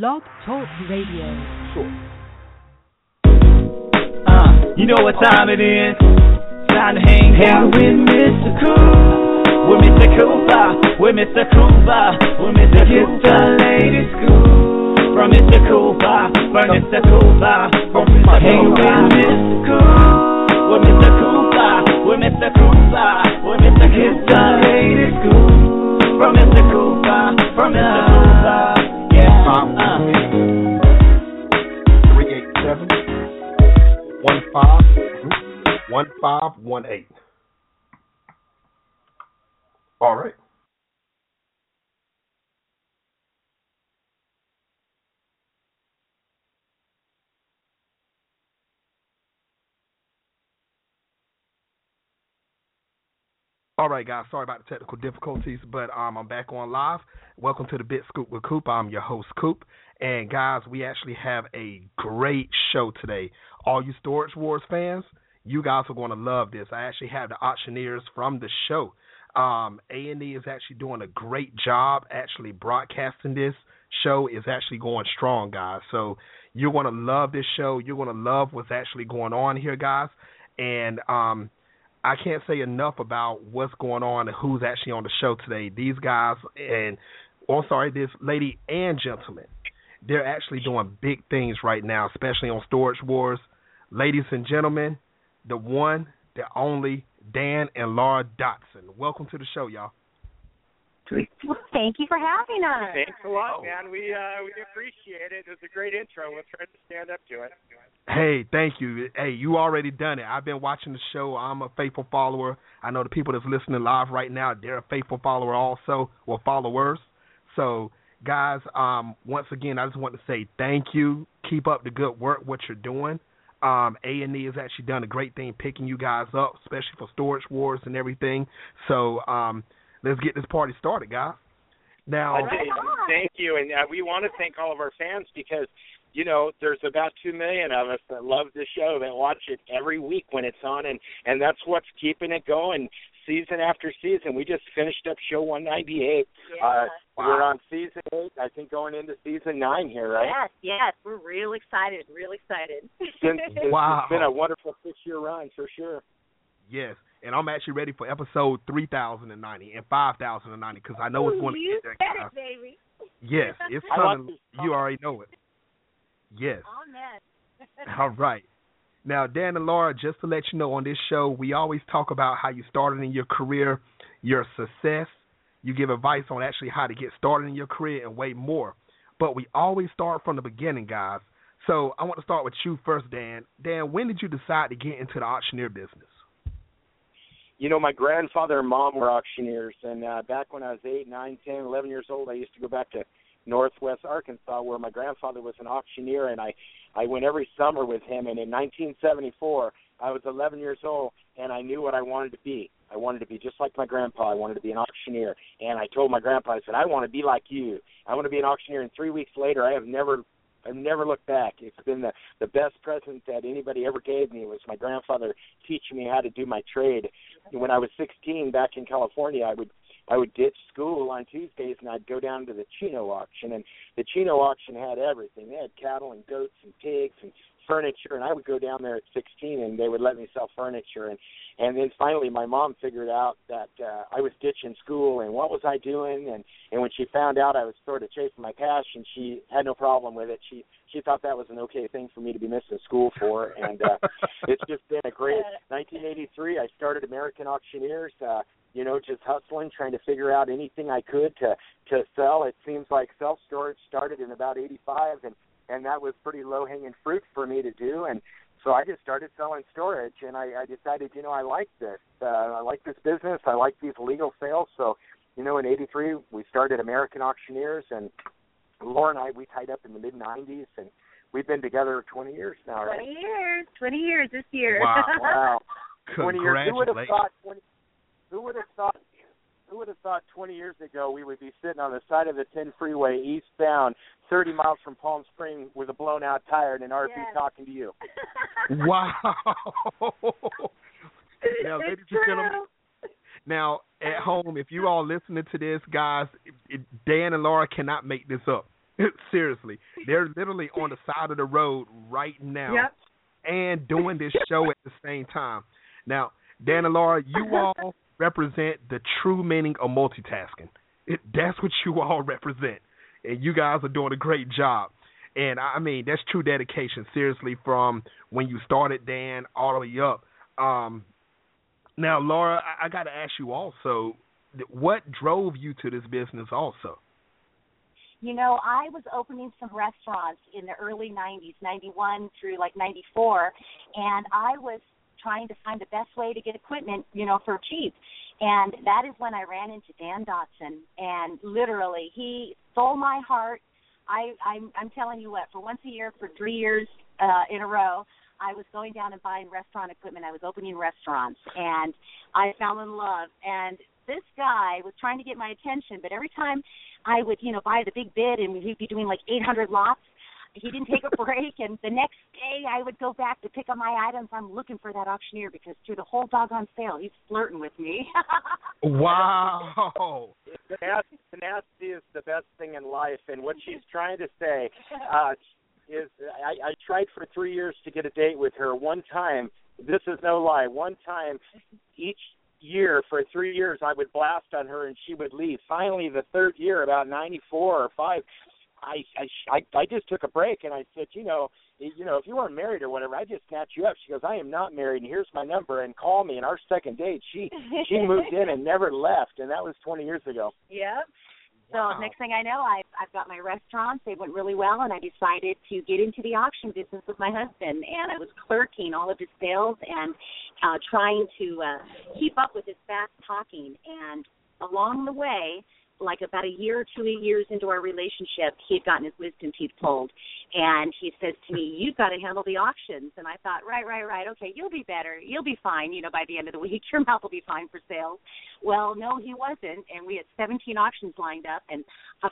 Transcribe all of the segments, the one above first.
Blog Talk Radio. Sure. Uh, you know what time it is. Time to hang out with Mr. Cool. With Mr. Cooper. With Mr. Cooper. With Mr. Get the latest school. From Mr. Cooper. From Mr. Cooper. From Mr. Hang with Mr. Cool. With Mr. Cooper. With Mr. Cooper. With Mr. Get the latest school. From Mr. Cooper. From Mr. one five one eight. All right. All right, guys. Sorry about the technical difficulties, but um, I'm back on live. Welcome to the Big Scoop with Coop. I'm your host, Coop. And guys, we actually have a great show today. All you Storage Wars fans, you guys are going to love this. I actually have the auctioneers from the show. Um, A&E is actually doing a great job actually broadcasting this show is actually going strong, guys. So you're going to love this show. You're going to love what's actually going on here, guys. And um, I can't say enough about what's going on and who's actually on the show today. These guys and, oh, sorry, this lady and gentleman, they're actually doing big things right now, especially on Storage Wars. Ladies and gentlemen, the one, the only Dan and Laura Dotson. Welcome to the show, y'all. Well, thank you for having us. Thanks a lot, man. We uh, we appreciate it. It was a great intro. We'll try to stand up to it. Hey, thank you. Hey, you already done it. I've been watching the show. I'm a faithful follower. I know the people that's listening live right now, they're a faithful follower also, or followers. So, guys, um, once again, I just want to say thank you. Keep up the good work, what you're doing. Um, A and E has actually done a great thing picking you guys up, especially for storage wars and everything. So, um, let's get this party started, guys. Now, thank- you, and uh, we want to thank all of our fans because you know there's about two million of us that love the show that watch it every week when it's on, and and that's what's keeping it going season after season. We just finished up show 198. Uh, We're on season eight, I think, going into season nine here, right? Yes, yes, we're real excited, real excited. It's been, it's, Wow. it's been a wonderful six-year run for sure. yes, and I'm actually ready for episode 3090 and 5090 because I know it's going to you get there, said it, baby. Yes, it's I like coming. You already know it. Yes. Amen. All right. Now, Dan and Laura, just to let you know, on this show, we always talk about how you started in your career, your success. You give advice on actually how to get started in your career and way more. But we always start from the beginning, guys. So I want to start with you first, Dan. Dan, when did you decide to get into the auctioneer business? you know, my grandfather and mom were auctioneers, and uh, back when I was eight, nine, ten, eleven years old, I used to go back to Northwest Arkansas, where my grandfather was an auctioneer, and I I went every summer with him. And in 1974, I was 11 years old, and I knew what I wanted to be. I wanted to be just like my grandpa. I wanted to be an auctioneer, and I told my grandpa, I said, I want to be like you. I want to be an auctioneer. And three weeks later, I have never I've never looked back. It's been the the best present that anybody ever gave me was my grandfather teaching me how to do my trade. When I was 16 back in California, I would I would ditch school on Tuesdays and I'd go down to the Chino auction and the Chino auction had everything. They had cattle and goats and pigs and furniture and I would go down there at 16 and they would let me sell furniture. And and then finally my mom figured out that uh I was ditching school and what was I doing? And and when she found out I was sort of chasing my passion she had no problem with it. She she thought that was an okay thing for me to be missing school for. And uh it's just been a great 1983 I started American Auctioneers uh you know just hustling trying to figure out anything I could to to sell. It seems like self storage started in about 85 and and that was pretty low hanging fruit for me to do and so I just started selling storage and I, I decided, you know, I like this. Uh, I like this business. I like these legal sales. So, you know, in '83 we started American Auctioneers, and Laura and I we tied up in the mid '90s, and we've been together 20 years now, right? 20 years, 20 years this year. Wow. Wow, 20 years. Who would have thought? 20, who would have thought? Who would have thought 20 years ago we would be sitting on the side of the 10 freeway eastbound, 30 miles from Palm Springs, with a blown out tire and an RV Yes. talking to you? Wow. now, it's ladies and gentlemen, now at home, if you all listening to this, guys, it, it, Dan and Laura cannot make this up. Seriously, they're literally on the side of the road right now Yep. and doing this show at the same time. Now, Dan and Laura, you all represent the true meaning of multitasking. It, that's what you all represent, and you guys are doing a great job. And I mean, that's true dedication. Seriously, from when you started, Dan, all the way up. Um, now, Laura, I, I got to ask you also, what drove you to this business? Also, You know, I was opening some restaurants in the early 90s, 91 through like 94, and I was trying to find the best way to get equipment, you know, for cheap. And that is when I ran into Dan Dotson, and literally, he stole my heart. I, I'm, I'm telling you what, for once a year, for three years uh, in a row, I was going down and buying restaurant equipment. I was opening restaurants, and I fell in love. And this guy was trying to get my attention, but every time I would, you know, buy the big bid, and he'd be doing like 800 lots. He didn't take a break, and the next day I would go back to pick up my items. I'm looking for that auctioneer because through the whole doggone sale, he's flirting with me. wow. Tenacity, tenacity is the best thing in life, and what she's trying to say uh, is, I, I tried for three years to get a date with her. One time, this is no lie. One time, each year for three years, I would blast on her, and she would leave. Finally, the third year, about '94 or five, I, I I I just took a break, and I said, you know, you know, if you weren't married or whatever, I'd just snatch you up. She goes, I am not married, and here's my number, and call me. And our second date, she she moved in and never left, and that was 20 years ago. Yep. So Wow. next thing I know, I've I've got my restaurants. They went really well, and I decided to get into the auction business with my husband. And I was clerking all of his sales and uh, trying to uh, keep up with his fast talking. And along the way, like about a year or two years into our relationship, he had gotten his wisdom teeth pulled, and he says to me, "You've got to handle the auctions." And I thought, right, right, right, okay, you'll be better, you'll be fine. You know, by the end of the week, your mouth will be fine for sales. Well, no, he wasn't, and we had 17 auctions lined up, and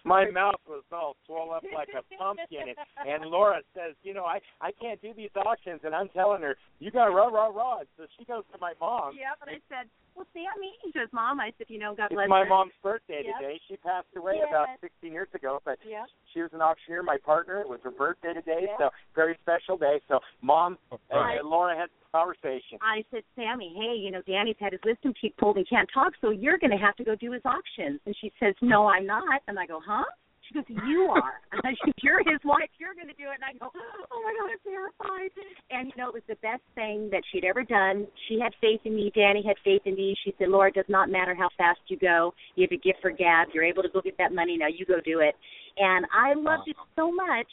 My course- mouth was all swollen up like a pumpkin, and, and Laura says, you know, I I can't do these auctions, and I'm telling her, you got to rah rah rah. So she goes to my mom. Yeah, but I said, well, Sammy, he says, Mom, I said, you know, God bless. It's bless my her. mom's birthday Yep. today. She passed away Yes. about 16 years ago, but Yeah. she was an auctioneer, my partner. It was her birthday today, Yeah. so very special day. So mom oh, uh, Right. and Laura had a conversation. I said, Sammy, hey, you know, Danny's had his wisdom teeth pulled and can't talk, so you're going to have to go do his auctions. And she says, No, I'm not. And I go, Huh? She goes, You are. Said, You're his wife. You're going to do it. And I go, Oh my God, I'm terrified. And you know, it was the best thing that she'd ever done. She had faith in me. Danny had faith in me. She said, Laura, it does not matter how fast you go. You have a gift for gab. You're able to go get that money. Now you go do it. And I loved it so much.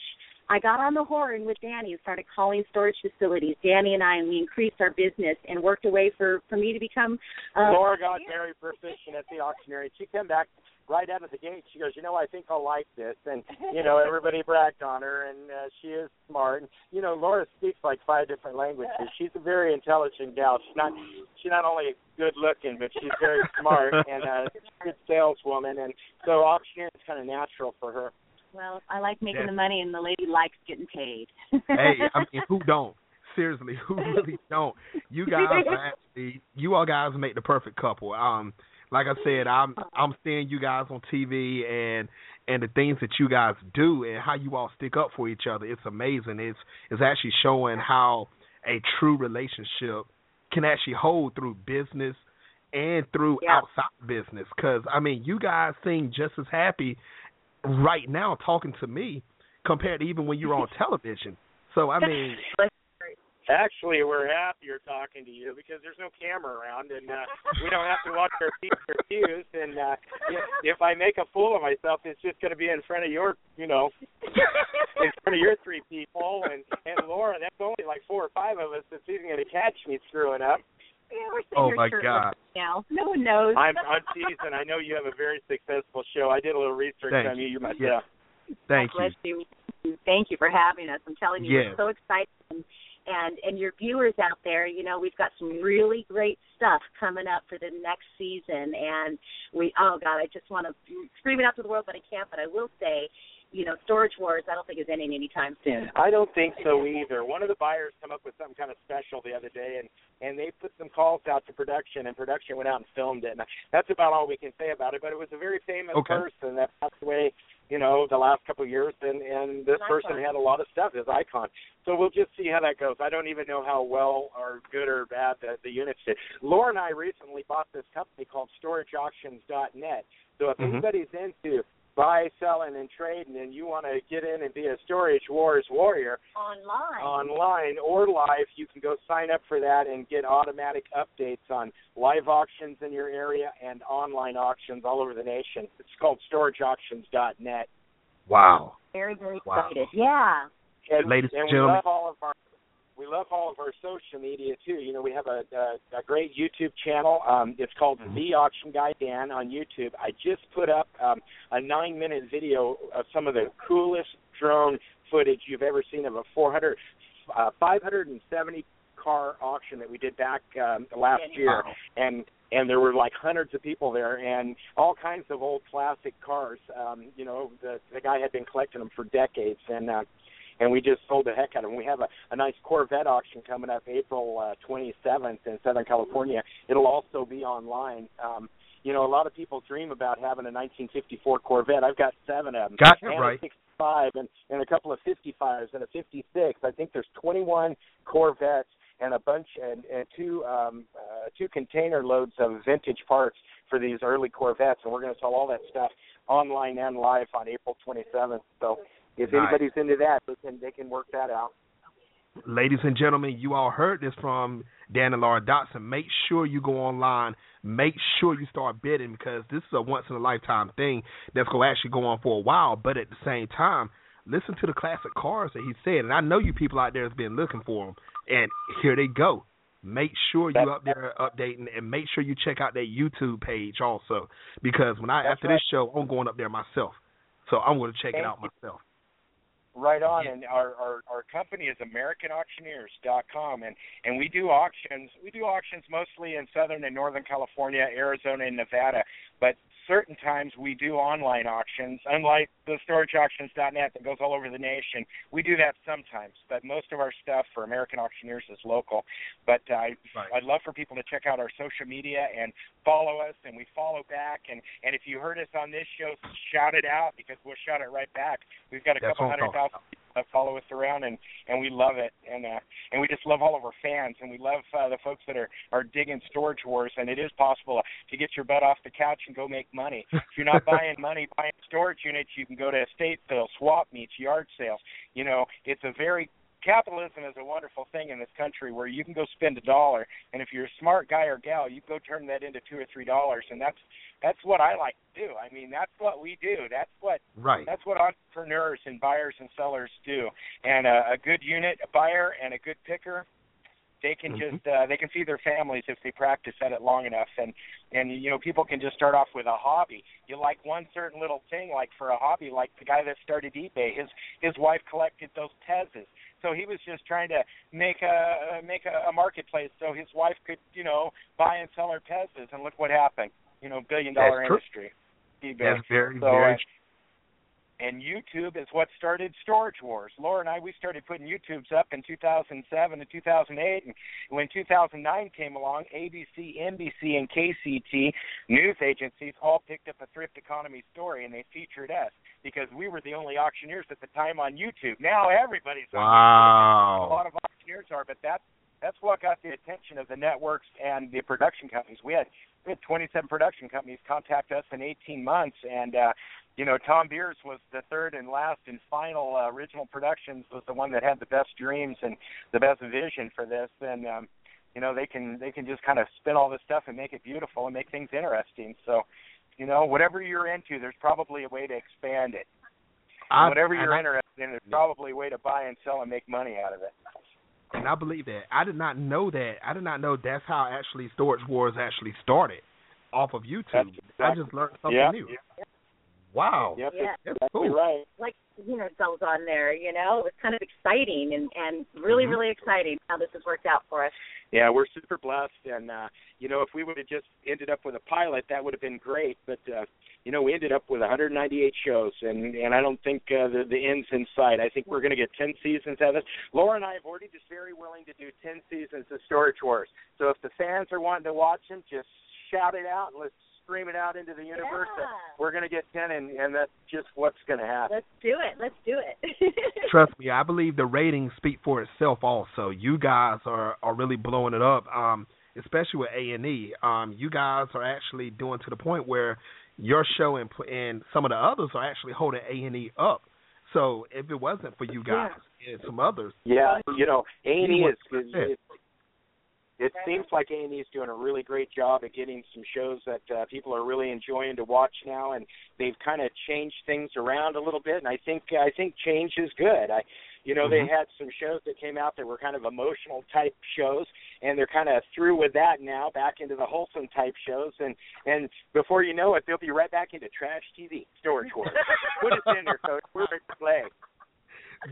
I got on the horn with Danny and started calling storage facilities. Danny and I, and we increased our business and worked a way for for me to become. Uh, Laura got very proficient at the auctioneering. She came back right out of the gate. She goes, you know, I think I'll like this, and you know, everybody bragged on her, and uh, she is smart. And you know, Laura speaks like five different languages. She's a very intelligent gal. She's not she's not only good looking, but she's very smart and uh, good saleswoman. And so auctioneering is kind of natural for her. Well, I like making Yeah. the money, and the lady likes getting paid. hey, I mean, who don't? Seriously, who really don't? You guys are actually, you all guys make the perfect couple. Um, like I said, I'm I'm seeing you guys on TV and and the things that you guys do and how you all stick up for each other. It's amazing. It's it's actually showing how a true relationship can actually hold through business and through Yeah. outside business. Because I mean, you guys seem just as happy right now talking to me compared to even when you're on television. So I mean, Actually, we're happier talking to you because there's no camera around, and uh, we don't have to watch our P's or Q's. And uh, if, if I make a fool of myself, it's just going to be in front of your, you know, in front of your three people. And and Laura, that's only like four or five of us that's even going to catch me screwing up. Yeah, we're sitting Oh, my God. Now, no one knows. I'm I'm teasing. I know you have a very successful show. I did a little research Thank on you, you myself. Yeah. thank God you. bless you. Thank you for having us. I'm telling you, Yes. we're so excited. And, and and your viewers out there, you know, we've got some really great stuff coming up for the next season. And we, oh God, I just want to scream it out to the world, but I can't. But I will say, you know, Storage Wars, I don't think is ending anytime soon. I don't think so either. One of the buyers come up with something kind of special the other day, and and they put some calls out to production, and production went out and filmed it. And that's about all we can say about it. But it was a very famous Okay. person that passed away, you know, the last couple of years, and and this Icon. person had a lot of stuff as icon. So we'll just see how that goes. I don't even know how well or good or bad the, the units did. Laura and I recently bought this company called StorageAuctions.net. So if Mhm. anybody's into buy, selling, and trading, and you want to get in and be a Storage Wars warrior, Online. online or live, you can go sign up for that and get automatic updates on live auctions in your area and online auctions all over the nation. It's called storageauctions.net. Wow. very, very Wow. excited. Yeah. And, Ladies and and we gentlemen. love all of our we love all of our social media too. You know, we have a a, a great YouTube channel. Um, it's called Mhm. The Auction Guy Dan on YouTube. I just put up um, a nine minute video of some of the coolest drone footage you've ever seen of a 400, uh, 570 car auction that we did back um, last year, Wow. and and there were like hundreds of people there and all kinds of old classic cars. Um, you know, the the guy had been collecting them for decades, and uh, and we just sold the heck out of them. We have a, a nice Corvette auction coming up April uh, 27th in Southern California. It'll also be online. Um, you know, a lot of people dream about having a 1954 Corvette. I've got seven of them. Got it and right. a 65 and, and a couple of 55s and a 56. I think there's 21 Corvettes and a bunch and, and two um, uh, two container loads of vintage parts for these early Corvettes, and we're going to sell all that stuff online and live on April 27th. So if Nice. anybody's into that, they can they can work that out. Ladies and gentlemen, you all heard this from Dan and Laura Dotson. Make sure you go online. Make sure you start bidding because this is a once in a lifetime thing that's going to actually go on for a while. But at the same time, listen to the classic cars that he said. And I know you people out there has been looking for them. And here they go. Make sure you up there updating and make sure you check out that YouTube page also because when I That's after right. this show I'm going up there myself. So I'm going to check it out you. myself. Right on, Yeah. and our, our our company is AmericanAuctioneers.com, and and we do auctions. We do auctions mostly in Southern and Northern California, Arizona, and Nevada. But certain times we do online auctions, unlike the StorageAuctions.net that goes all over the nation. We do that sometimes, but most of our stuff for American Auctioneers is local. But uh, Right. I'd love for people to check out our social media and follow us, and we follow back. And and if you heard us on this show, shout it out because we'll shout it right back. We've got a That's couple hundred thousand that follow us around, and and we love it. And uh, and we just love all of our fans, and we love uh, the folks that are are digging Storage Wars. And it is possible to get your butt off the couch and go make money. If you're not buying money, buying storage units, you can go to estate sales, swap meets, yard sales. You know, it's a very capitalism is a wonderful thing in this country where you can go spend a dollar and if you're a smart guy or gal you go turn that into two or three dollars and that's that's what i like to do. I mean that's what we do. That's what Right. that's what entrepreneurs and buyers and sellers do. And a, a good unit a buyer and a good picker they can Mhm. just uh, they can feed their families if they practice at it long enough. And and you know people can just start off with a hobby. You like one certain little thing like for a hobby like the guy that started ebay. His his wife collected those Pezes so he was just trying to make a make a, a marketplace so his wife could you know buy and sell her Pezes and look what happened. You know billion dollar That's industry ebay. That's very, so, very uh, and YouTube is what started Storage Wars. Laura and I, we started putting YouTubes up in 2007 and 2008. And when 2009 came along, ABC, NBC, and KCT news agencies all picked up a thrift economy story, and they featured us because we were the only auctioneers at the time on YouTube. Now everybody's on YouTube. A lot of auctioneers are, but that's that's what got the attention of the networks and the production companies. We had we had 27 production companies contact us in 18 months, and uh, you know Thom Beers was the third and last and final uh, original productions was the one that had the best dreams and the best vision for this, and um, you know they can they can just kind of spin all this stuff and make it beautiful and make things interesting. So you know whatever you're into, there's probably a way to expand it. I- whatever you're I- interested in, there's probably a way to buy and sell and make money out of it. And I believe that. I did not know that. I did not know that's how actually Storage Wars actually started off of YouTube. That's I just learned something yeah. new. Wow. Yep, Yeah. that's That's exactly cool. right. like you know goes on there you know it was kind of exciting and and really Mhm. really exciting how this has worked out for us yeah, we're super blessed, and uh, you know, if we would have just ended up with a pilot, that would have been great. But uh, you know, we ended up with 198 shows, and and I don't think uh, the the end's in sight. I think we're going to get 10 seasons out of this. Laura and I have already just very willing to do 10 seasons of Storage Wars. So if the fans are wanting to watch them, just shout it out and let's scream it out into the universe. Yeah. we're going to get 10, and and that's just what's going to happen. Let's do it. Let's do it. Trust me, I believe the ratings speak for itself. Also, you guys are are really blowing it up. Um, especially with A and E. Um, you guys are actually doing to the point where your show and and some of the others are actually holding A and E up. So if it wasn't for you guys and some others, Yeah, you know, A and E is. is it, seems like A and E is doing a really great job at getting some shows that uh, people are really enjoying to watch now, and they've kind of changed things around a little bit. And I think I think change is good. I, you know, Mhm. they had some shows that came out that were kind of emotional type shows, and they're kind of through with that now, back into the wholesome type shows, and and before you know it, they'll be right back into trash TV, storage wars. Put us in there, coach. We're ready to play.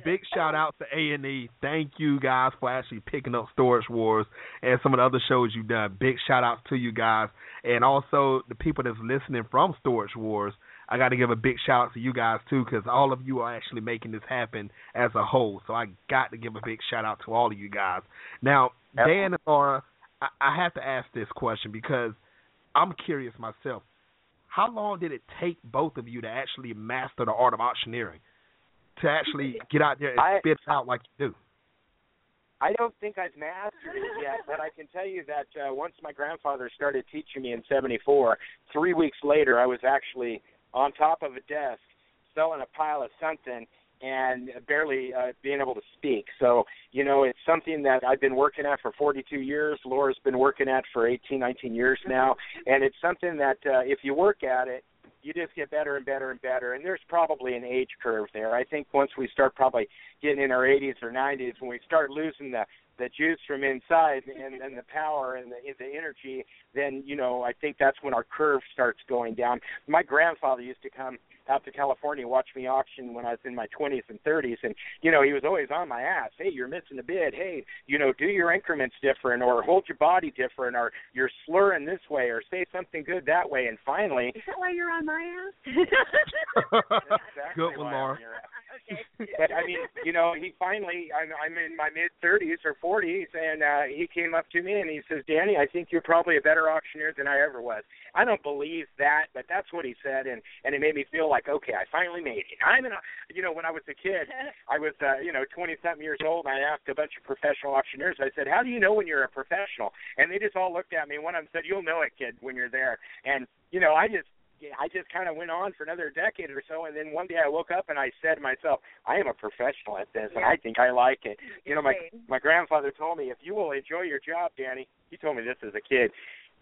Big shout out to A and E. Thank you guys for actually picking up Storage Wars and some of the other shows you've done. Big shout out to you guys, and also the people that's listening from Storage Wars. I got to give a big shout out to you guys too, because all of you are actually making this happen as a whole. So I got to give a big shout out to all of you guys. Now, Dan and Laura, I, I have to ask this question because I'm curious myself. How long did it take both of you to actually master the art of auctioneering? To actually get out there and I- spit out like you do? I don't think I've mastered it yet, but I can tell you that uh, once my grandfather started teaching me in '74, three weeks later I was actually on top of a desk selling a pile of something and barely uh, being able to speak. So, you know, it's something that I've been working at for 42 years. Laura's been working at for 18, 19 years now, and it's something that uh, if you work at it, you just get better and better and better. And there's probably an age curve there. I think once we start probably getting in our 80s or 90s, when we start losing the the juice from inside and, and the power and the, the energy, then you know I think that's when our curve starts going down. My grandfather used to come out to California and watch me auction when I was in my 20s and 30s, and you know he was always on my ass. Hey, you're missing a bid. Hey, you know, do your increments different, or hold your body different, or you're slurring this way, or say something good that way. And finally, Is that why you're on my ass? exactly Good one, why I'm Laura. Your ass. okay. but I mean, you know, he finally I'm I'm in my mid thirties or forties and uh he came up to me and he says, Danny, I think you're probably a better auctioneer than I ever was. I don't believe that, but that's what he said and and it made me feel like, okay, I finally made it. I'm in a you know, when I was a kid I was uh, you know, twenty something years old and I asked a bunch of professional auctioneers, I said, How do you know when you're a professional? And they just all looked at me and one of them said, You'll know it, kid, when you're there and you know, I just I just kind of went on for another decade or so, and then one day I woke up and I said to myself, "I am a professional at this, and I think I like it." You know, my my grandfather told me, "If you will enjoy your job, Danny," he told me this as a kid,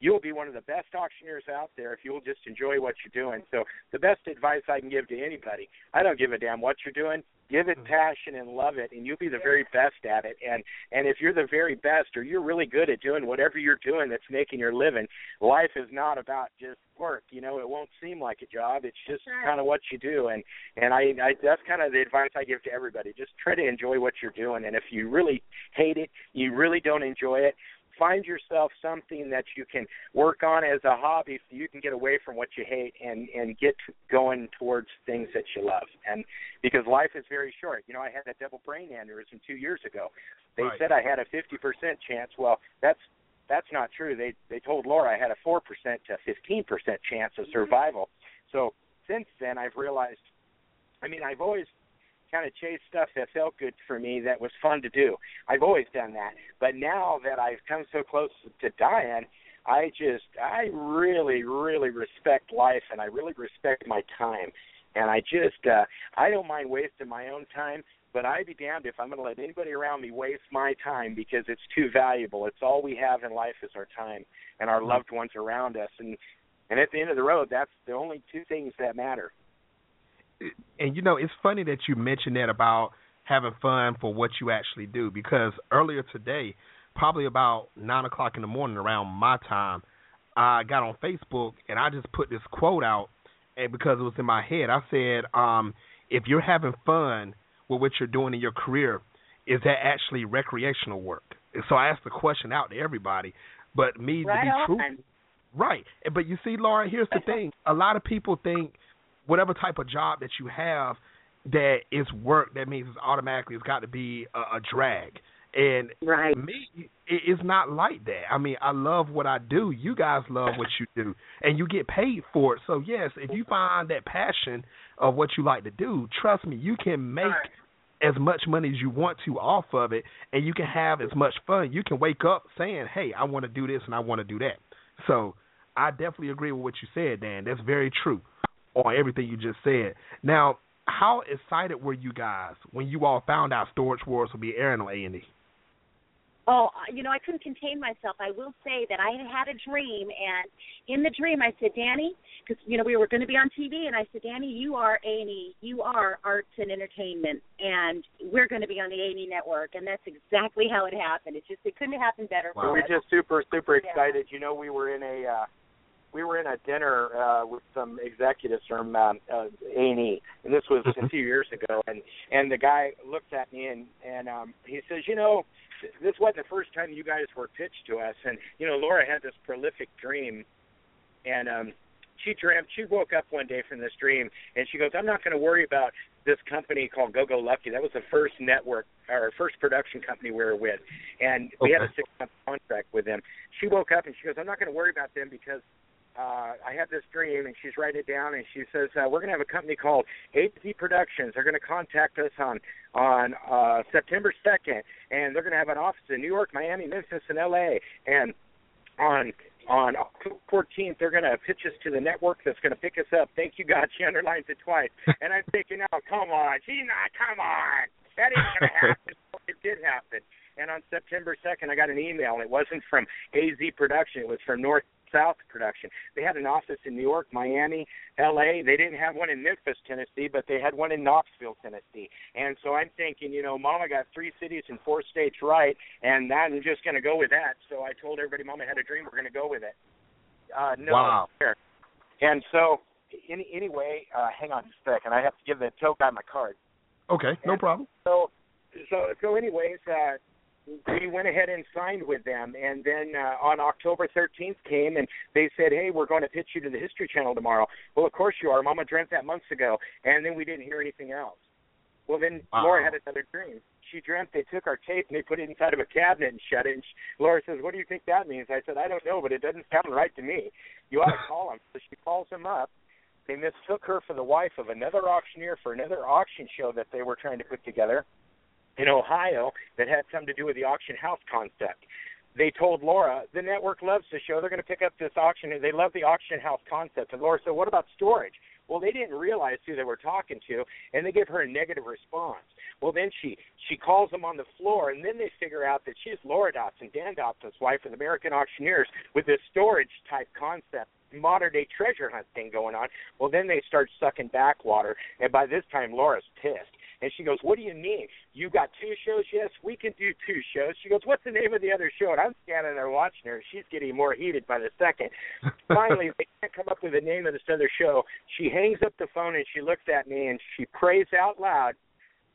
"you'll be one of the best auctioneers out there if you'll just enjoy what you're doing." So the best advice I can give to anybody, I don't give a damn what you're doing. Give it mm-hmm. passion and love it, and you'll be the very best at it. And and if you're the very best, or you're really good at doing whatever you're doing that's making your living, life is not about just work. You know, it won't seem like a job. It's just Right. kind of what you do. And and I, I that's kind of the advice I give to everybody. Just try to enjoy what you're doing. And if you really hate it, you really don't enjoy it. Find yourself something that you can work on as a hobby, so you can get away from what you hate and and get going towards things that you love. And because life is very short. You know, I had a double brain aneurysm two years ago. They Right. said I had a 50% chance. Well, that's that's not true. They they told Laura I had a four percent to fifteen percent chance of survival. So since then, I've realized. I mean, I've always kind of chased stuff that felt good for me, that was fun to do. I've always done that. But now that I've come so close to dying, I just I really really respect life, and I really respect my time. And I just uh I don't mind wasting my own time but I'd be damned if I'm going to let anybody around me waste my time because it's too valuable. It's all we have in life is our time and our loved ones around us, and and at the end of the road, that's the only two things that matter. And you know, it's funny that you mentioned that about having fun for what you actually do because earlier today, probably about nine o'clock in the morning around my time, I got on Facebook and I just put this quote out, and because it was in my head, I said, um, "If you're having fun with what you're doing in your career, is that actually recreational work?" And So I asked the question out to everybody, but me right to be on. truthful, right? But you see, Laura, here's the thing: a lot of people think whatever type of job that you have that is work, that means it's automatically it's got to be a, a drag. And right. me, it, it's not like that. I mean, I love what I do. You guys love what you do, and you get paid for it. So yes, if you find that passion of what you like to do, trust me, you can make as much money as you want to off of it, and you can have as much fun. You can wake up saying, "Hey, I want to do this and I want to do that." So I definitely agree with what you said, Dan. That's very true on everything you just said. Now, how excited were you guys when you all found out Storage Wars would be airing on A and E? Oh, you know, I couldn't contain myself. I will say that I had had a dream, and in the dream, I said, Danny, because you know we were going to be on TV, and I said, Danny, you are A and E, you are arts and entertainment, and we're going to be on the A and E network, and that's exactly how it happened. It just it couldn't have happened better. Wow. For We're us. just super super Yeah. excited. You know, we were in a uh, we were in a dinner uh, with some executives from um, uh, A&E, and this was a few years ago. And and the guy looked at me and and um, he says, you know, this wasn't the first time you guys were pitched to us. And you know, Laura had this prolific dream, and um, she dreamt. She woke up one day from this dream, and she goes, I'm not going to worry about this company called Go Go Lucky. That was the first network or first production company we were with, and we had a six month contract with them. She woke up and she goes, I'm not going to worry about them because uh, I had this dream, and she's writing it down, and she says uh, we're going to have a company called AZ Productions. They're going to contact us on on uh, September 2nd, and they're going to have an office in New York, Miami, Memphis, and LA. And on on October 14th, they're going to pitch us to the network that's going to pick us up. Thank you, God. She underlines it twice, and I'm thinking, oh, come on, she's not. Come on, that ain't going to happen. it did happen. And on September 2nd, I got an email, and it wasn't from AZ Production. It was from North South Production. They had an office in New York, Miami, L.A. They didn't have one in Memphis, Tennessee, but they had one in Knoxville, Tennessee. And so I'm thinking, you know, Mama got three cities and four states right, and I'm just going to go with that. So I told everybody, Mama had a dream. We're going to go with it. Uh, no, Wow. fair. And so, any, anyway, uh, hang on just a second. I have to give the tow guy my card. Okay, no problem. So, so, so, anyways, uh, we went ahead and signed with them, and then uh, on October 13th came and they said, "Hey, we're going to pitch you to the History Channel tomorrow." Well, of course you are. Mama dreamt that months ago, and then we didn't hear anything else. Well, then Wow. Laura had another dream. She dreamt they took our tape and they put it inside of a cabinet and shut it. And she, Laura says, "What do you think that means?" I said, "I don't know, but it doesn't sound right to me. You ought to call them." So she calls them up. They mistook her for the wife of another auctioneer for another auction show that they were trying to put together in Ohio that had something to do with the auction house concept. They told Laura, the network loves the show. They're going to pick up this auction. They love the auction house concept. And Laura said, what about storage? Well, they didn't realize who they were talking to, and they give her a negative response. Well, then she she calls them on the floor, and then they figure out that she's Laura Dotson, Dan Dotson's wife, with American Auctioneers, with this storage type concept, modern day treasure hunt thing going on. Well, then they start sucking backwater, and by this time Laura's pissed. And she goes, What do you mean? You got two shows? Yes, we can do two shows. She goes, What's the name of the other show? And I'm standing there watching her. She's getting more heated by the second. Finally, they can't come up with the name of this other show. She hangs up the phone and she looks at me and she prays out loud,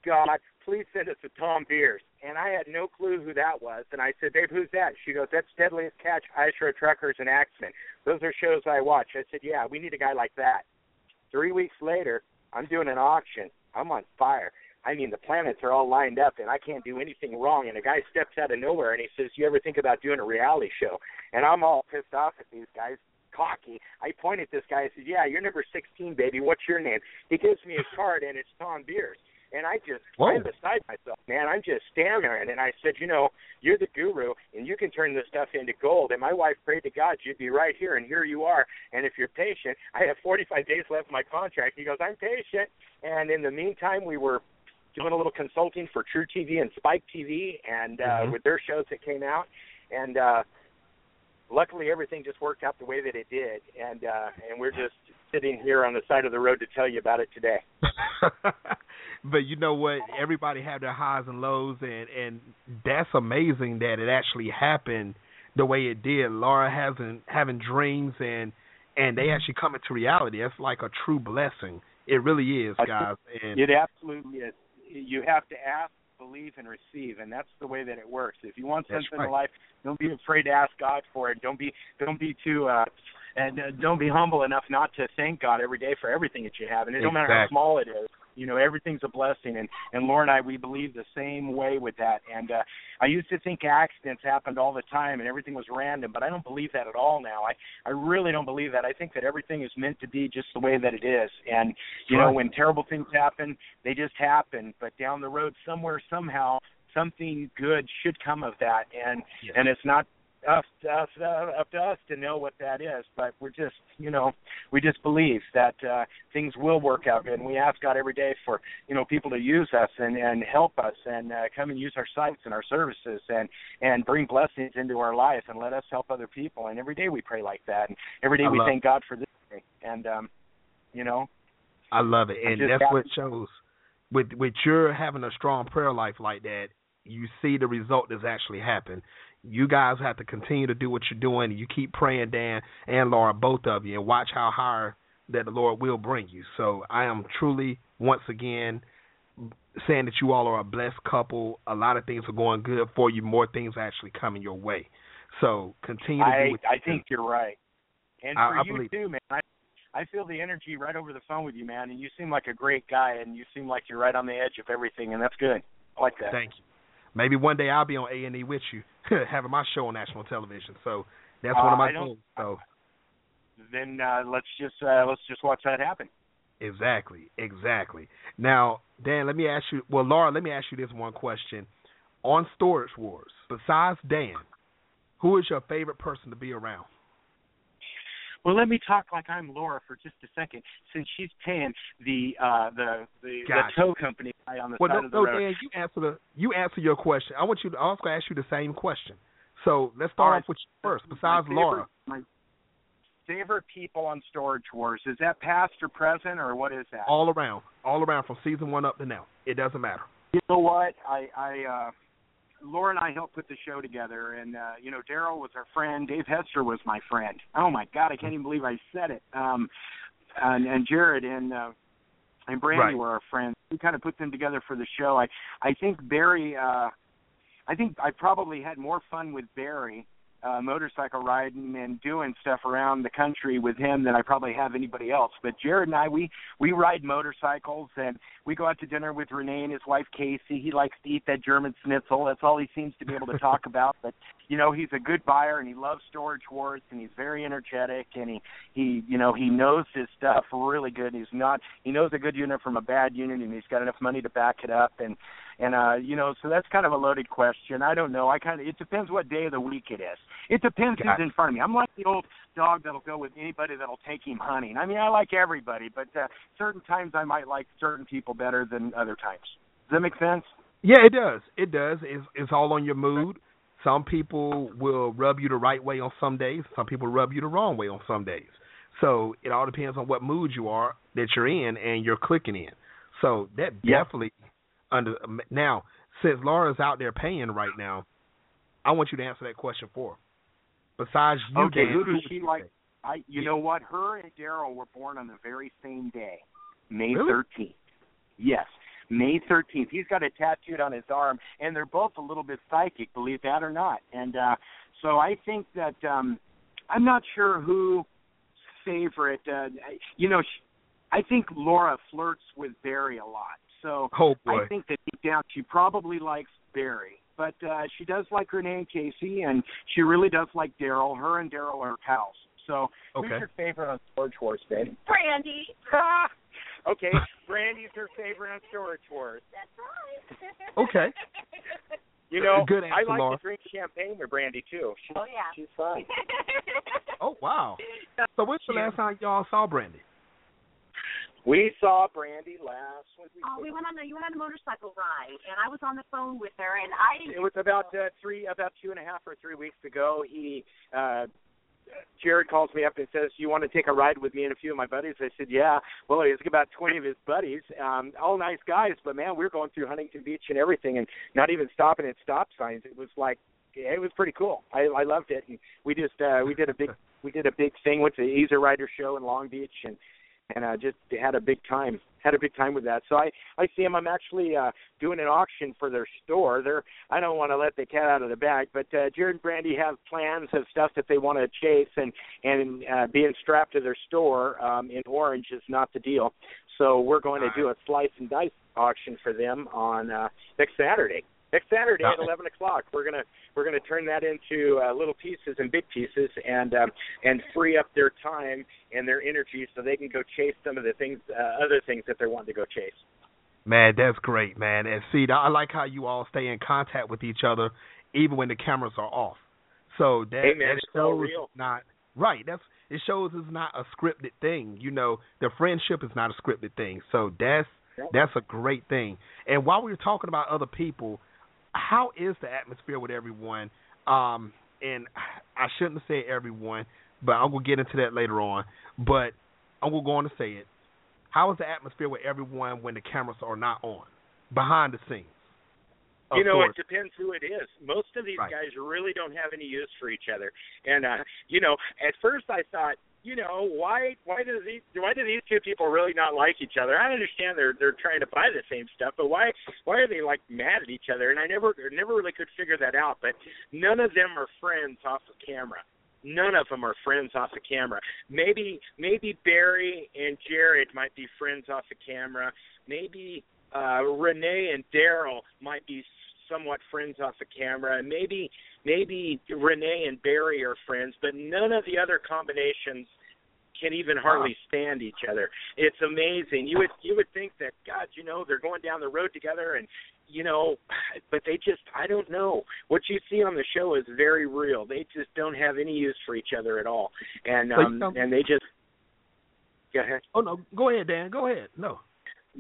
God, please send us a Thom Beers. And I had no clue who that was. And I said, Babe, who's that? She goes, That's Deadliest Catch, Ice Road Truckers, and Ax Men. Those are shows I watch. I said, Yeah, we need a guy like that. Three weeks later, I'm doing an auction. I'm on fire. I mean, the planets are all lined up, and I can't do anything wrong. And a guy steps out of nowhere, and he says, "You ever think about doing a reality show?" And I'm all pissed off at these guys, cocky. I point at this guy. I said, "Yeah, you're number 16, baby. What's your name?" He gives me a card, and it's Thom Beers. And I just, Whoa. I'm beside myself, man. I'm just stammering. And I said, you know, you're the guru, and you can turn this stuff into gold. And my wife prayed to God you'd be right here, and here you are. And if you're patient, I have 45 days left of my contract. He goes, I'm patient. And in the meantime, we were doing a little consulting for truTV and Spike TV, and uh, Mhm. with their shows that came out. And uh, luckily, everything just worked out the way that it did. And uh, and we're just sitting here on the side of the road to tell you about it today. but you know what? Everybody have their highs and lows, and and that's amazing that it actually happened the way it did. Laura hasn't having dreams, and and they actually come into reality. That's like a true blessing. It really is, guys. And It absolutely is. You have to ask believe, and receive, and that's the way that it works. If you want something right. in life, don't be afraid to ask God for it. Don't be don't be too uh and uh, don't be humble enough not to thank God every day for everything that you have. And it don't matter how small it is. You know, everything's a blessing and and Laura and I we believe the same way with that. And uh I used to think accidents happened all the time and everything was random, but I don't believe that at all now. I I really don't believe that. I think that everything is meant to be just the way that it is. And you know, when terrible things happen, they just happen, but down the road somewhere somehow something good should come of that and Yes. and it's not us, us uh, up to us to know what that is but we're just you know we just believe that uh things will work out and we ask god every day for you know people to use us and and help us and uh, come and use our sites and our services and and bring blessings into our life and let us help other people and every day we pray like that and every day I we thank god for this day and um you know I love it, and that's got- what shows. With with your having a strong prayer life like that, you see the result that's actually happened. You guys have to continue to do what you're doing. You keep praying, Dan and Laura, both of you, and watch how higher that the Lord will bring you. So I am truly once again saying that you all are a blessed couple. A lot of things are going good for you. More things are actually coming your way. So continue to I do what you I do. think you're right. And for I you too, man. I I feel the energy right over the phone with you, man. And you seem like a great guy, and you seem like you're right on the edge of everything, and that's good. I like that. Thank you. Maybe one day I'll be on A and E with you, having my show on national television. So that's Uh, one of my goals. So Then uh, let's just uh, let's just watch that happen. exactly, exactly. Now, Dan, let me ask you. Well, Laura, let me ask you this one question. On Storage Wars, besides Dan, who is your favorite person to be around? Well, let me talk like I'm Laura for just a second, since she's paying the uh, the the, Gotcha. the tow company guy on the Well, side no, of the no, road. Dan, you answer the you answer your question. I want you. To, I was going to ask you the same question. So let's start right. off with you first. Besides my favorite, Laura, my favorite people on Storage Wars is that past or present or what is that? all around, all around from season one up to now. It doesn't matter. You know what? I, I, uh, Laura and I helped put the show together, and uh, you know, Darrell was our friend. Dave Hester was my friend. Oh my God, I can't even believe I said it. Um, and, and Jarrod and uh, and Brandi Right. were our friends. We kind of put them together for the show. I, I think Barry. Uh, I think I probably had more fun with Barry uh motorcycle riding and doing stuff around the country with him than I probably have anybody else. But Jarrod and I we we ride motorcycles and we go out to dinner with Rene and his wife Casey. He likes to eat that German schnitzel. That's all he seems to be able to talk about. But you know, he's a good buyer and he loves storage wars and he's very energetic and he he you know, he knows his stuff really good. He's not he knows a good unit from a bad unit and he's got enough money to back it up and and uh you know, so that's kind of a loaded question. I don't know. I kind of it depends what day of the week it is. It depends Got who's in front of me. I'm like the old dog that'll go with anybody that'll take him hunting. I mean, I like everybody, but uh, certain times I might like certain people better than other times. Does that make sense? Yeah, it does. It does. It's it's all on your mood. Some people will rub you the right way on some days. Some people rub you the wrong way on some days. So it all depends on what mood you are that you're in and you're clicking in. So that definitely under now since Laura's out there paying right now, I want you to answer that question for her. Besides you, okay, Dan, who does she like? say? I, you know what? Her and Darrell were born on the very same day, May Really? 13th. Yes, May 13th. He's got it tattooed on his arm, and they're both a little bit psychic, believe that or not. And uh so I think that um I'm not sure who favorite. Uh, you know, sh I think Laura flirts with Barry a lot. So Oh boy. I think that deep down she probably likes Barry, but uh she does like Rene and Casey, and she really does like Darrell. Her and Darrell are pals. So Okay. who's your favorite on Storage Wars, baby? Brandi. okay, Brandi's her favorite on Storage Wars. That's right. Okay. You know, Good I answer, like Laura. to drink champagne with Brandi too. She's, Oh yeah. she's fun. Oh wow. So when's the last time y'all saw Brandi? We saw Brandi last. When we, Oh, we went on the you went on a motorcycle ride, and I was on the phone with her, and I it was about uh, three, about two and a half or three weeks ago. He, uh, Jarrod calls me up and says, "You want to take a ride with me and a few of my buddies?" I said, "Yeah." Well, he's about twenty of his buddies, um, all nice guys, but man, we were going through Huntington Beach and everything, and not even stopping at stop signs. It was like, it was pretty cool. I, I loved it. And we just, uh, we did a big, we did a big thing. Went to the Easy Rider show in Long Beach, and and uh, just had a big time had a big time with that. So I I see them. I'm actually uh, doing an auction for their store. They're I don't want to let the cat out of the bag, but uh, Jarrod and Brandi have plans of stuff that they want to chase, and and uh, being strapped to their store um, in Orange is not the deal. So we're going to do a slice and dice auction for them on uh, next Saturday. Next Saturday at eleven o'clock, we're gonna we're gonna turn that into uh, little pieces and big pieces, and um, and free up their time and their energy so they can go chase some of the things, uh, other things that they're wanting to go chase. Man, that's great, man. And see, I like how you all stay in contact with each other even when the cameras are off. So that, hey man, that shows real. not right. That's it shows it's not a scripted thing. You know, the friendship is not a scripted thing. So that's that's a great thing. And while we were talking about other people, how is the atmosphere with everyone? Um, and I shouldn't say everyone, but I'm gonna get into that later on. But I'm gonna go on to say it. How is the atmosphere with everyone when the cameras are not on, behind the scenes? You know, course. it depends who it is. Most of these Right. guys really don't have any use for each other. And uh, you know, at first I thought, you know, why why do these why do these two people really not like each other? I understand they're they're trying to buy the same stuff, but why why are they like mad at each other? And I never never really could figure that out. But none of them are friends off the camera. None of them are friends off the camera. Maybe maybe Barry and Jarrod might be friends off the camera. Maybe uh Rene and Darrell might be somewhat friends off the camera. And maybe maybe Rene and Barry are friends, but none of the other combinations can even hardly stand each other. It's amazing. You would you would think that God, you know, they're going down the road together and you know, but they just I don't know. What you see on the show is very real. They just don't have any use for each other at all. And um and they just go ahead. Oh no, go ahead, Dan. Go ahead. No.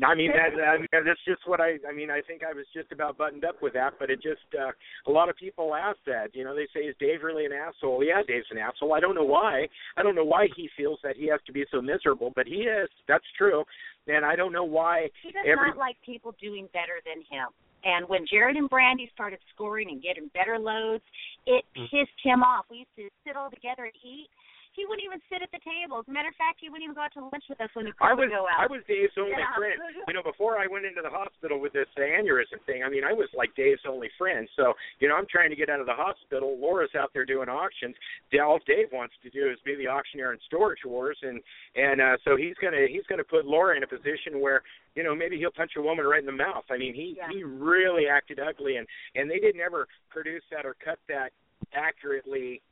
I mean that, that that's just what I I mean I think I was just about buttoned up with that but it just uh a lot of people ask that you know they say is Dave really an asshole yeah Dave's an asshole I don't know why I don't know why he feels that he has to be so miserable but he is that's true and I don't know why He does every not like people doing better than him. And when Jarrod and Brandi started scoring and getting better loads, it Mm. pissed him off. We used to sit all together and eat. He wouldn't even sit at the table. As a matter of fact, he wouldn't even go out to lunch with us when we I would go out. I was Dave's only Yeah. friend. You know, before I went into the hospital with this aneurysm thing, I mean, I was like Dave's only friend. So, you know, I'm trying to get out of the hospital. Laura's out there doing auctions. All Dave wants to do is be the auctioneer in Storage Wars, and and uh, so he's gonna he's gonna put Laura in a position where you know maybe he'll punch a woman right in the mouth. I mean, he Yeah. he really acted ugly, and and they didn't ever produce that or cut that accurately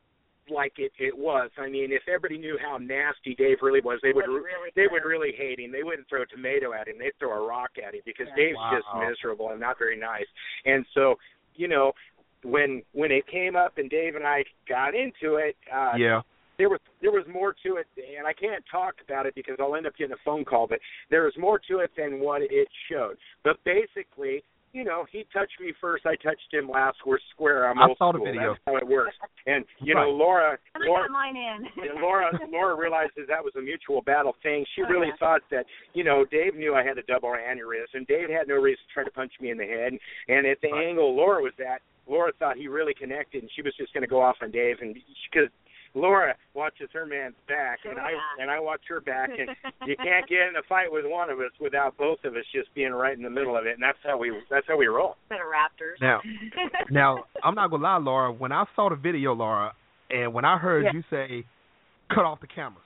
like it it was. I mean, if everybody knew how nasty Dave really was, they would re- really they would really hate him. They wouldn't throw a tomato at him. They'd throw a rock at him because Yeah. Dave's Wow. just miserable and not very nice. And so, you know, when when it came up and Dave and I got into it, uh yeah. there was there was more to it and I can't talk about it because I'll end up getting a phone call, but there was more to it than what it showed. But basically, you know, he touched me first, I touched him last, we're square, I'm I old saw the school. video. That's how it works. And you Right. know, Laura Laura mine in. and Laura Laura realizes that was a mutual battle thing. She Oh, really yeah. thought that, you know, Dave knew I had a double aneurysm. Dave had no reason to try to punch me in the head. And at the Right. angle Laura was at, Laura thought he really connected and she was just gonna go off on Dave and because Laura watches her man's back and I and I watch her back and you can't get in a fight with one of us without both of us just being right in the middle of it and that's how we that's how we roll. Instead of Raptors. Now, now I'm not gonna lie, Laura. When I saw the video, Laura, and when I heard Yeah. you say, "Cut off the cameras,"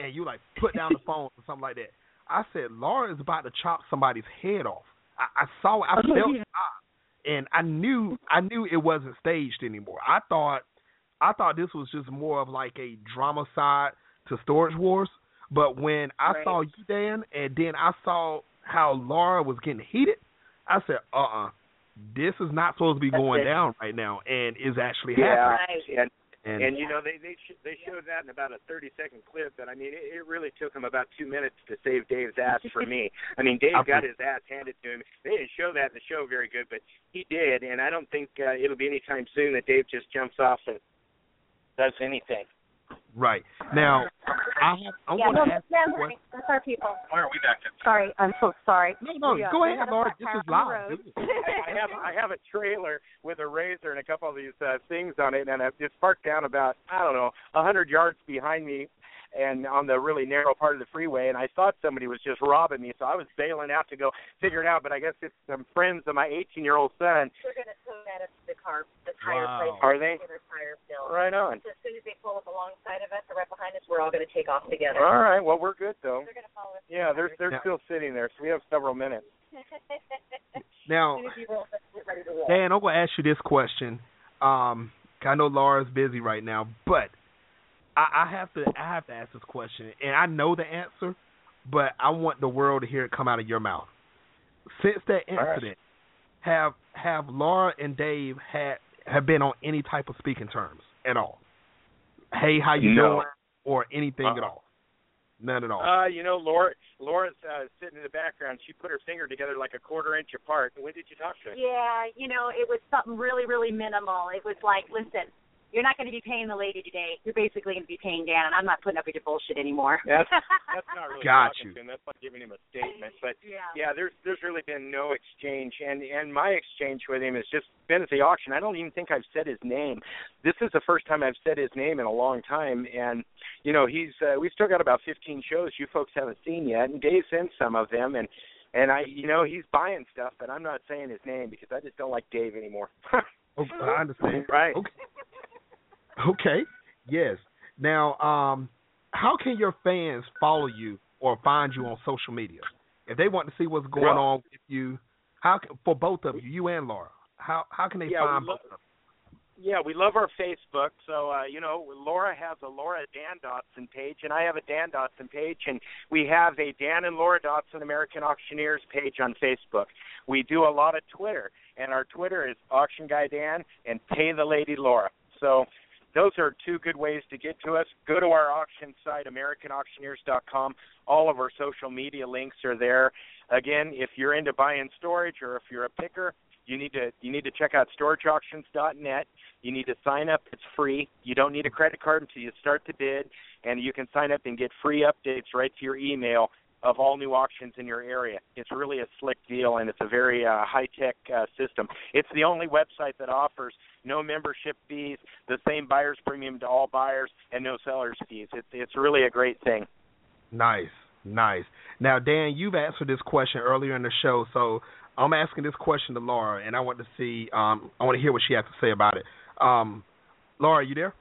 and you like put down the phone or something like that, I said, "Laura is about to chop somebody's head off." I, I saw, I Oh, felt, yeah. it, and I knew, I knew it wasn't staged anymore. I thought, I thought this was just more of like a drama side to Storage Wars. But when I Right. saw you, Dan, and then I saw how Laura was getting heated, I said, "Uh, uh this is not supposed to be That's going it. down right now, and is actually Yeah, happening." and And, And you know they they sh- they showed that in about a 30 second clip, and I mean it, it really took them about two minutes to save Dave's ass for me. I mean Dave got his ass handed to him. They didn't show that in the show very good, but he did, and I don't think uh, it'll be any time soon that Dave just jumps off and does anything. right now, I have, I'm yeah, going no, to ask. that's, you a that's our people. Why are we back to? Sorry, I'm so sorry. No, no, We, uh, go ahead, Laura. This is live. road. This is- I have I have a trailer with a razor and a couple of these uh, things on it, and it's parked down about I don't know a hundred yards behind me. And on the really narrow part of the freeway, and I thought somebody was just robbing me, so I was bailing out to go figure it out. But I guess it's some friends of my 18-year-old son. They're gonna tow that up to the car, the tire Wow. place. Are they? Get their tire filled. Right on. So as soon as they pull up alongside of us or right behind us, we're all gonna take off together. All right. Well, we're good though. They're gonna follow us. Yeah, they're they're Yeah. still sitting there, so we have several minutes. Now, soon as you roll, let's get ready to roll. Dan, I'm gonna ask you this question. Um, I know Laura's busy right now, but I, I have to I have to ask this question, and I know the answer, but I want the world to hear it come out of your mouth. Since that All right. incident, have have Laura and Dave had have been on any type of speaking terms at all? Hey, how you No. doing? Or anything at Uh-uh. all? None at all. Uh, you know, Laura Laura's uh, sitting in the background. She put her finger together like a quarter inch apart. When did you talk to her? Yeah, you know, it was something really, really minimal. It was like, listen, you're not going to be paying the lady today. You're basically going to be paying Dan, and I'm not putting up with your bullshit anymore. That's that's not really Got talking you. to him. That's not giving him a statement. But yeah. yeah, there's there's really been no exchange, and and my exchange with him has just been at the auction. I don't even think I've said his name. This is the first time I've said his name in a long time, and you know he's uh, we've still got about 15 shows you folks haven't seen yet, and Dave's in some of them, and and I you know he's buying stuff, but I'm not saying his name because I just don't like Dave anymore. Okay, I understand. Right. Okay. Okay. Yes. Now, um, how can your fans follow you or find you on social media if they want to see what's going on with you? How for both of you, you and Laura? How how can they Yeah, find lo- both of them? Yeah, we love our Facebook. So uh, you know, Laura has a Laura Dan Dotson page, and I have a Dan Dotson page, and we have a Dan and Laura Dotson American Auctioneers page on Facebook. We do a lot of Twitter, and our Twitter is Auction Guy Dan and Pay the Lady Laura. So those are two good ways to get to us. Go to our auction site, AmericanAuctioneers.com. All of our social media links are there. Again, if you're into buying storage or if you're a picker, you need to you need to check out storageauctions.net. You need to sign up. It's free. You don't need a credit card until you start the bid, and you can sign up and get free updates right to your email of all new auctions in your area. It's really a slick deal, and it's a very uh, high-tech uh, system. It's the only website that offers no membership fees, the same buyer's premium to all buyers, and no seller's fees. It's it's really a great thing. Nice, nice. Now, Dan, you've answered this question earlier in the show, so I'm asking this question to Laura, and I want to see, um, I want to hear what she has to say about it. Um, Laura, are you there?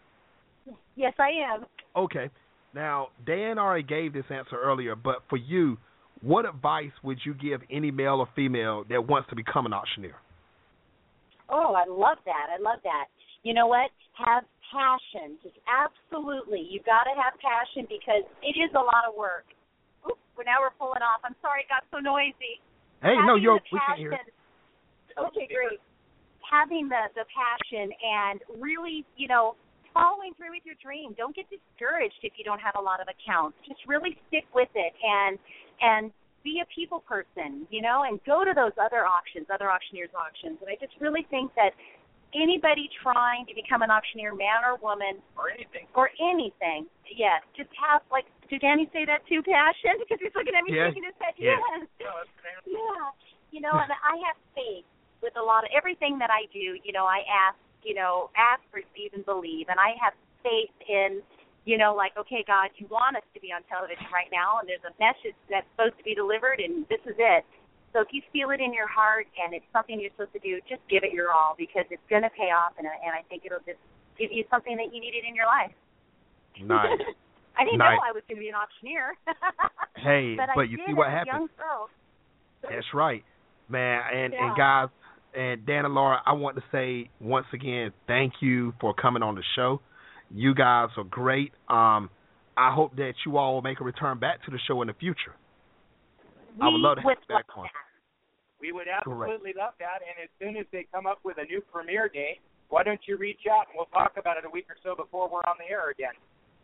Yes, I am. Okay. Now, Dan already gave this answer earlier, but for you, what advice would you give any male or female that wants to become an auctioneer? Oh, I love that. I love that. You know what? Have passion. Just absolutely. You've got to have passion because it is a lot of work. Oop, well, now we're pulling off. I'm sorry it got so noisy. Hey, no, you're we can hear. Okay, great. Having the the passion and really, you know, following through with your dream. Don't get discouraged if you don't have a lot of accounts. Just really stick with it and and be a people person, you know, and go to those other auctions, other auctioneers auctions. And I just really think that anybody trying to become an auctioneer, man or woman, Or anything. or anything, yes, just have like did Danny say that too, passion? Because he's looking at me Yes. shaking his head. Yes. yes. Yeah. You know, and I have faith with a lot of everything that I do, you know, I ask, you know, ask, receive and believe and I have faith in, you know, like, okay, God, you want us to be on television right now and there's a message that's supposed to be delivered and this is it. So if you feel it in your heart and it's something you're supposed to do, just give it your all because it's going to pay off and I- and I think it'll just give you something that you needed in your life. Nice. I didn't Nice. know I was going to be an auctioneer. Hey, but, but you see what as a happens. young girl. That's right, man. And and guys, and Dan and Laura, I want to say once again, thank you for coming on the show. You guys are great. Um, I hope that you all will make a return back to the show in the future. I would love to have you back on. that. We would absolutely love that. And as soon as they come up with a new premiere date, why don't you reach out and we'll talk about it a week or so before we're on the air again.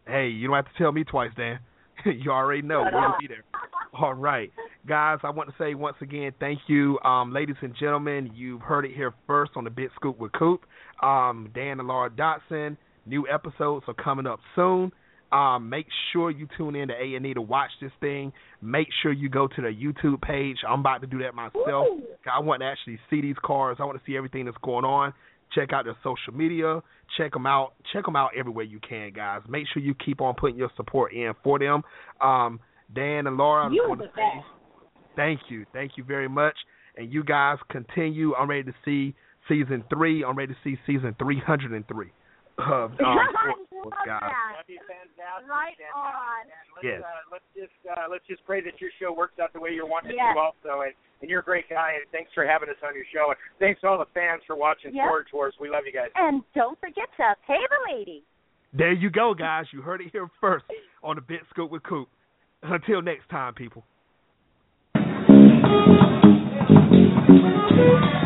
Hey, you don't have to tell me twice, Dan. you already know. We'll be there. All right, guys. I want to say once again, thank you, um, ladies and gentlemen. You've heard it here first on the Big Scoop with Coop. Um, Dan and Laura Dotson. New episodes are coming up soon. Um, make sure you tune in to A and E to watch this thing. Make sure you go to the YouTube page. I'm about to do that myself. I want to actually see these cars. I want to see everything that's going on. Check out their social media. Check them out. Check them out everywhere you can, guys. Make sure you keep on putting your support in for them. Um, Dan and Laura, you the. Thank you, thank you very much. And you guys continue. I'm ready to see season three. I'm ready to see season 303 of um, Love guys. that. That'd be fantastic. Right fantastic. on. And let's, Yes. uh, let's just uh, let's just pray that your show works out the way you're wanting Yes. it to also. And, and you're a great guy, and thanks for having us on your show. And thanks to all the fans for watching Yes. Storage Wars. We love you guys. And don't forget to pay the lady. There you go, guys. You heard it here first on the Big Scoop with Coop. Until next time, people. Thank you.